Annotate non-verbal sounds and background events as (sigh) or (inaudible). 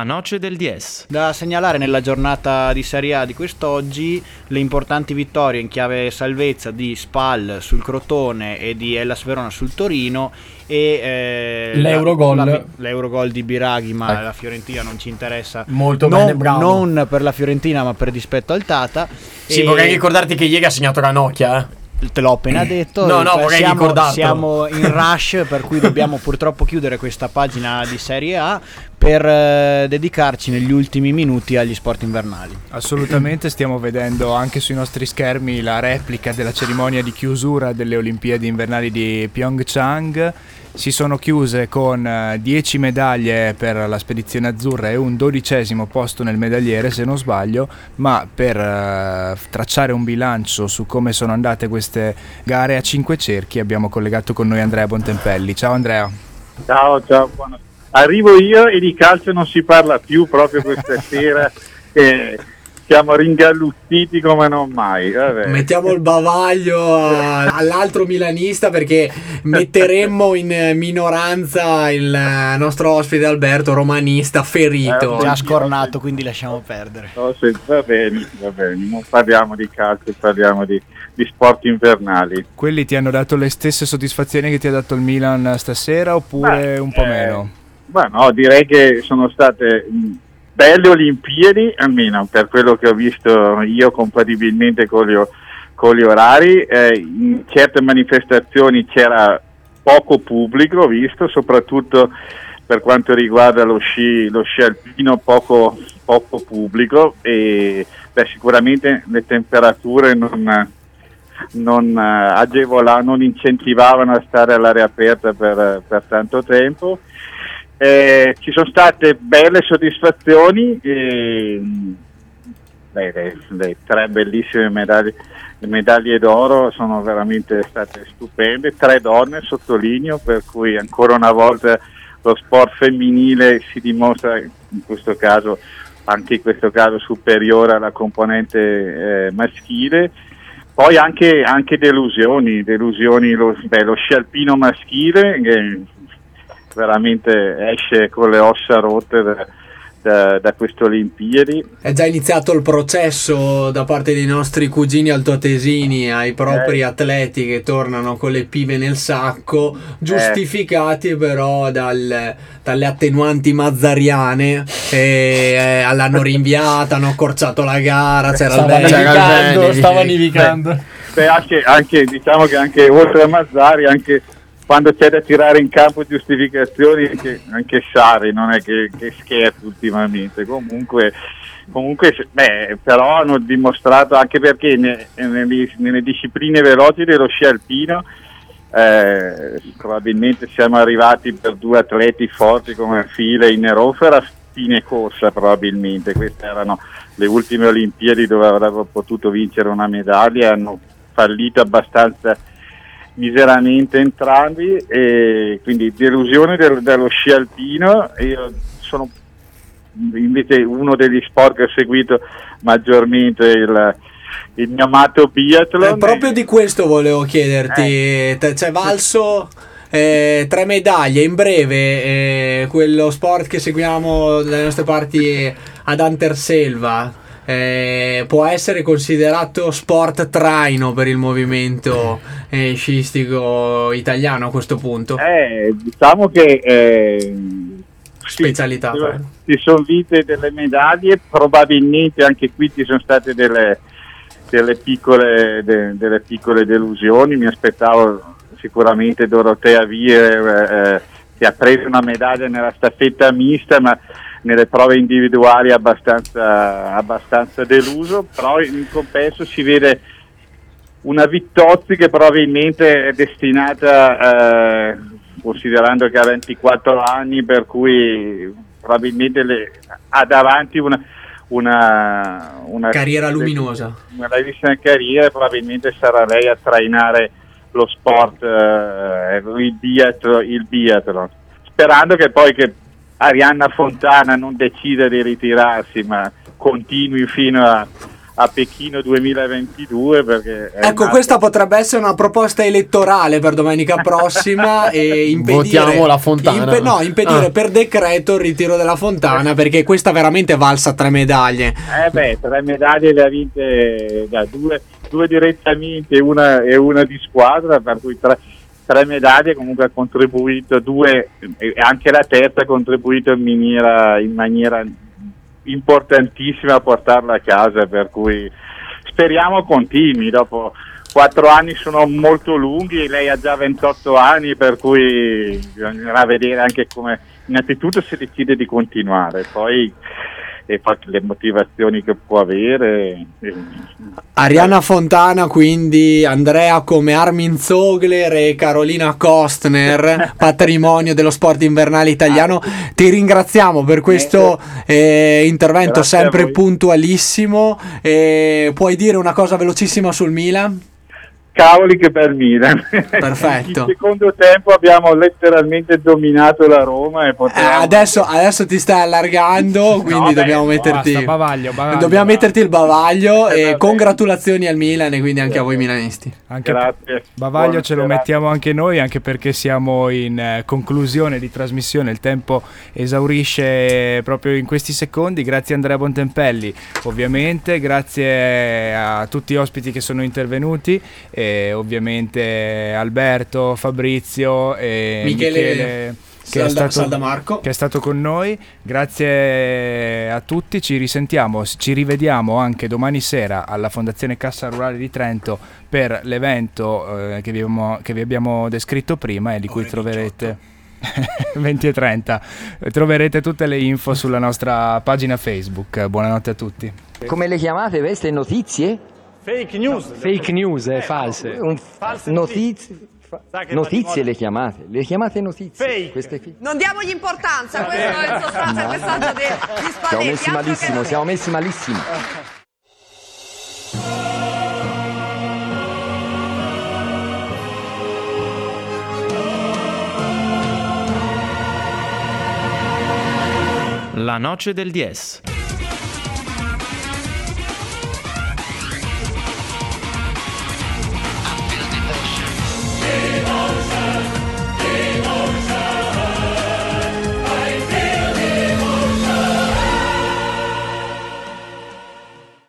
La noce del DS. Da segnalare nella giornata di Serie A di quest'oggi le importanti vittorie in chiave salvezza di Spal sul Crotone e di Hellas Verona sul Torino e eh, l'Eurogol. La, la, l'Eurogol di Biraghi, ma Eh. la Fiorentina non ci interessa. Molto non, bene, bravo. non per la Fiorentina, ma per dispetto al Tata. Sì, E- vorrei ricordarti che ieri ha segnato Ranocchia. Eh. Te l'ho appena (clears throat) detto. No, no, vorrei siamo, ricordartelo. siamo in rush, per cui dobbiamo (laughs) purtroppo chiudere questa pagina di Serie A per eh, dedicarci negli ultimi minuti agli sport invernali. Assolutamente, (clears throat) stiamo vedendo anche sui nostri schermi la replica della cerimonia di chiusura delle Olimpiadi invernali di Pyeongchang. Si sono chiuse con eh, 10 medaglie per la spedizione azzurra e un dodicesimo posto nel medagliere, se non sbaglio, ma per eh, tracciare un bilancio su come sono andate queste gare a cinque cerchi abbiamo collegato con noi Andrea Bontempelli. Ciao Andrea. Ciao, ciao, buona- Arrivo io e di calcio non si parla più proprio questa (laughs) sera. che siamo ringalluzziti come non mai. Vabbè. Mettiamo il bavaglio a- all'altro milanista perché metteremmo in eh, minoranza il eh, nostro ospite Alberto, romanista, ferito. Già scornato, quindi lasciamo perdere. Se- va bene, va bene, non parliamo di calcio, parliamo di, di sport invernali. Quelli ti hanno dato le stesse soddisfazioni che ti ha dato il Milan stasera oppure Beh, un po' eh, meno? Ma no, direi che sono state mh, belle Olimpiadi, almeno per quello che ho visto io compatibilmente con gli, con gli orari. Eh, in certe manifestazioni c'era poco pubblico, visto, soprattutto per quanto riguarda lo sci, lo sci alpino, poco, poco pubblico e beh, sicuramente le temperature non, non eh, agevola- non incentivavano a stare all'aria aperta per, per tanto tempo. Eh, ci sono state belle soddisfazioni, e, beh, le, le tre bellissime medaglie, le medaglie d'oro sono veramente state stupende, tre donne sottolineo, per cui ancora una volta lo sport femminile si dimostra in questo caso anche in questo caso superiore alla componente eh, maschile. Poi anche, anche delusioni, delusioni lo, beh, lo sci alpino maschile veramente esce con le ossa rotte da, da, da queste Olimpiadi. È già iniziato il processo da parte dei nostri cugini altoatesini ai propri Eh. atleti che tornano con le pive nel sacco, giustificati però dal- dalle attenuanti mazzariane e eh, l'hanno rinviata, hanno accorciato la gara, c'era il Stava vento. nevicando, stava nevicando. Beh, anche, anche, diciamo che anche oltre a Mazzari, anche quando c'è da tirare in campo giustificazioni, anche, anche Sari non è che, che scherza ultimamente. Comunque, comunque beh, però hanno dimostrato anche perché ne- nelle, nelle discipline veloci dello sci alpino eh, probabilmente siamo arrivati per due atleti forti come File e Inerofer a fine corsa probabilmente queste erano le ultime Olimpiadi dove avrebbero potuto vincere una medaglia hanno fallito abbastanza miseramente entrambi e quindi delusione del- dello sci alpino. Io sono invece uno degli sport che ho seguito maggiormente il, il mio amato biathlon. Eh, proprio di questo volevo chiederti, T- c'è valso eh, tre medaglie in breve, eh, quello sport che seguiamo dalle nostre parti ad Anterselva. Eh, può essere considerato sport traino per il movimento eh, sciistico italiano a questo punto? Eh, diciamo che eh, Specialità. però. ci sono vinte delle medaglie, probabilmente anche qui ci sono state delle, delle piccole, de- delle piccole delusioni. Mi aspettavo sicuramente Dorotea Vier eh, che ha preso una medaglia nella staffetta mista, ma nelle prove individuali abbastanza, abbastanza deluso, però in compenso si vede una Vittozzi che probabilmente è destinata, eh, considerando che ha 24 anni, per cui probabilmente le- ha davanti una, una, una Carriera luminosa. Una bellissima carriera e probabilmente sarà lei a trainare lo sport, eh, il, il biathlon. Sperando che poi che Arianna Fontana non decida di ritirarsi, ma continui fino a, a Pechino 2022 perché ecco questa potrebbe essere una proposta elettorale per domenica (laughs) prossima e impedire Votiamo la fontana. impe- no, impedire ah. per decreto il ritiro della fontana perché questa veramente valsa tre medaglie. Eh beh tre medaglie le ha vinte da due, due direttamente una, e una di squadra per cui tre, tre medaglie comunque ha contribuito due e anche la terza ha contribuito in maniera, in maniera importantissima a portarla a casa, per cui speriamo continui. Dopo quattro anni sono molto lunghi, lei ha già 28 anni, per cui bisognerà vedere anche come innanzitutto si decide di continuare, poi e le motivazioni che può avere. Ariana Fontana, quindi Andrea come Armin Zogler e Carolina Kostner, (laughs) patrimonio dello sport invernale italiano. Ti ringraziamo per questo eh, intervento Grazie sempre puntualissimo. Eh, puoi dire una cosa velocissima sul Milan? Cavoli che per Milan. Perfetto. (laughs) In secondo tempo abbiamo letteralmente dominato la Roma e potevamo... eh, adesso, adesso, ti stai allargando, quindi no, dobbiamo beh, metterti basta, bavaglio, bavaglio, dobbiamo metterti il bavaglio eh, e congratulazioni al Milan e quindi anche a voi milanisti. Anche grazie. Bavaglio Buona ce lo mettiamo anche noi, anche perché siamo in eh, conclusione di trasmissione, il tempo esaurisce proprio in questi secondi. Grazie Andrea Bontempelli, ovviamente, grazie a tutti gli ospiti che sono intervenuti e ovviamente Alberto, Fabrizio e Michele, Michele che, Salda, è stato, che, è stato, con noi. Grazie a tutti, ci risentiamo, ci rivediamo anche domani sera alla Fondazione Cassa Rurale di Trento per l'evento eh, che, vi abbiamo, che, vi abbiamo, descritto prima e di cui troverete... 20 (laughs) e 30 troverete tutte le info sulla nostra pagina Facebook. Buonanotte a tutti. Come le chiamate? Queste notizie? Fake news. No, fake news, eh, false. Un, false notizie. Notizie le chiamate, le chiamate notizie. Fake. Non diamogli importanza, questo è il sostanza, il messaggio di, di Spalletti. Siamo messi malissimo, siamo messi malissimo. La noce del DS.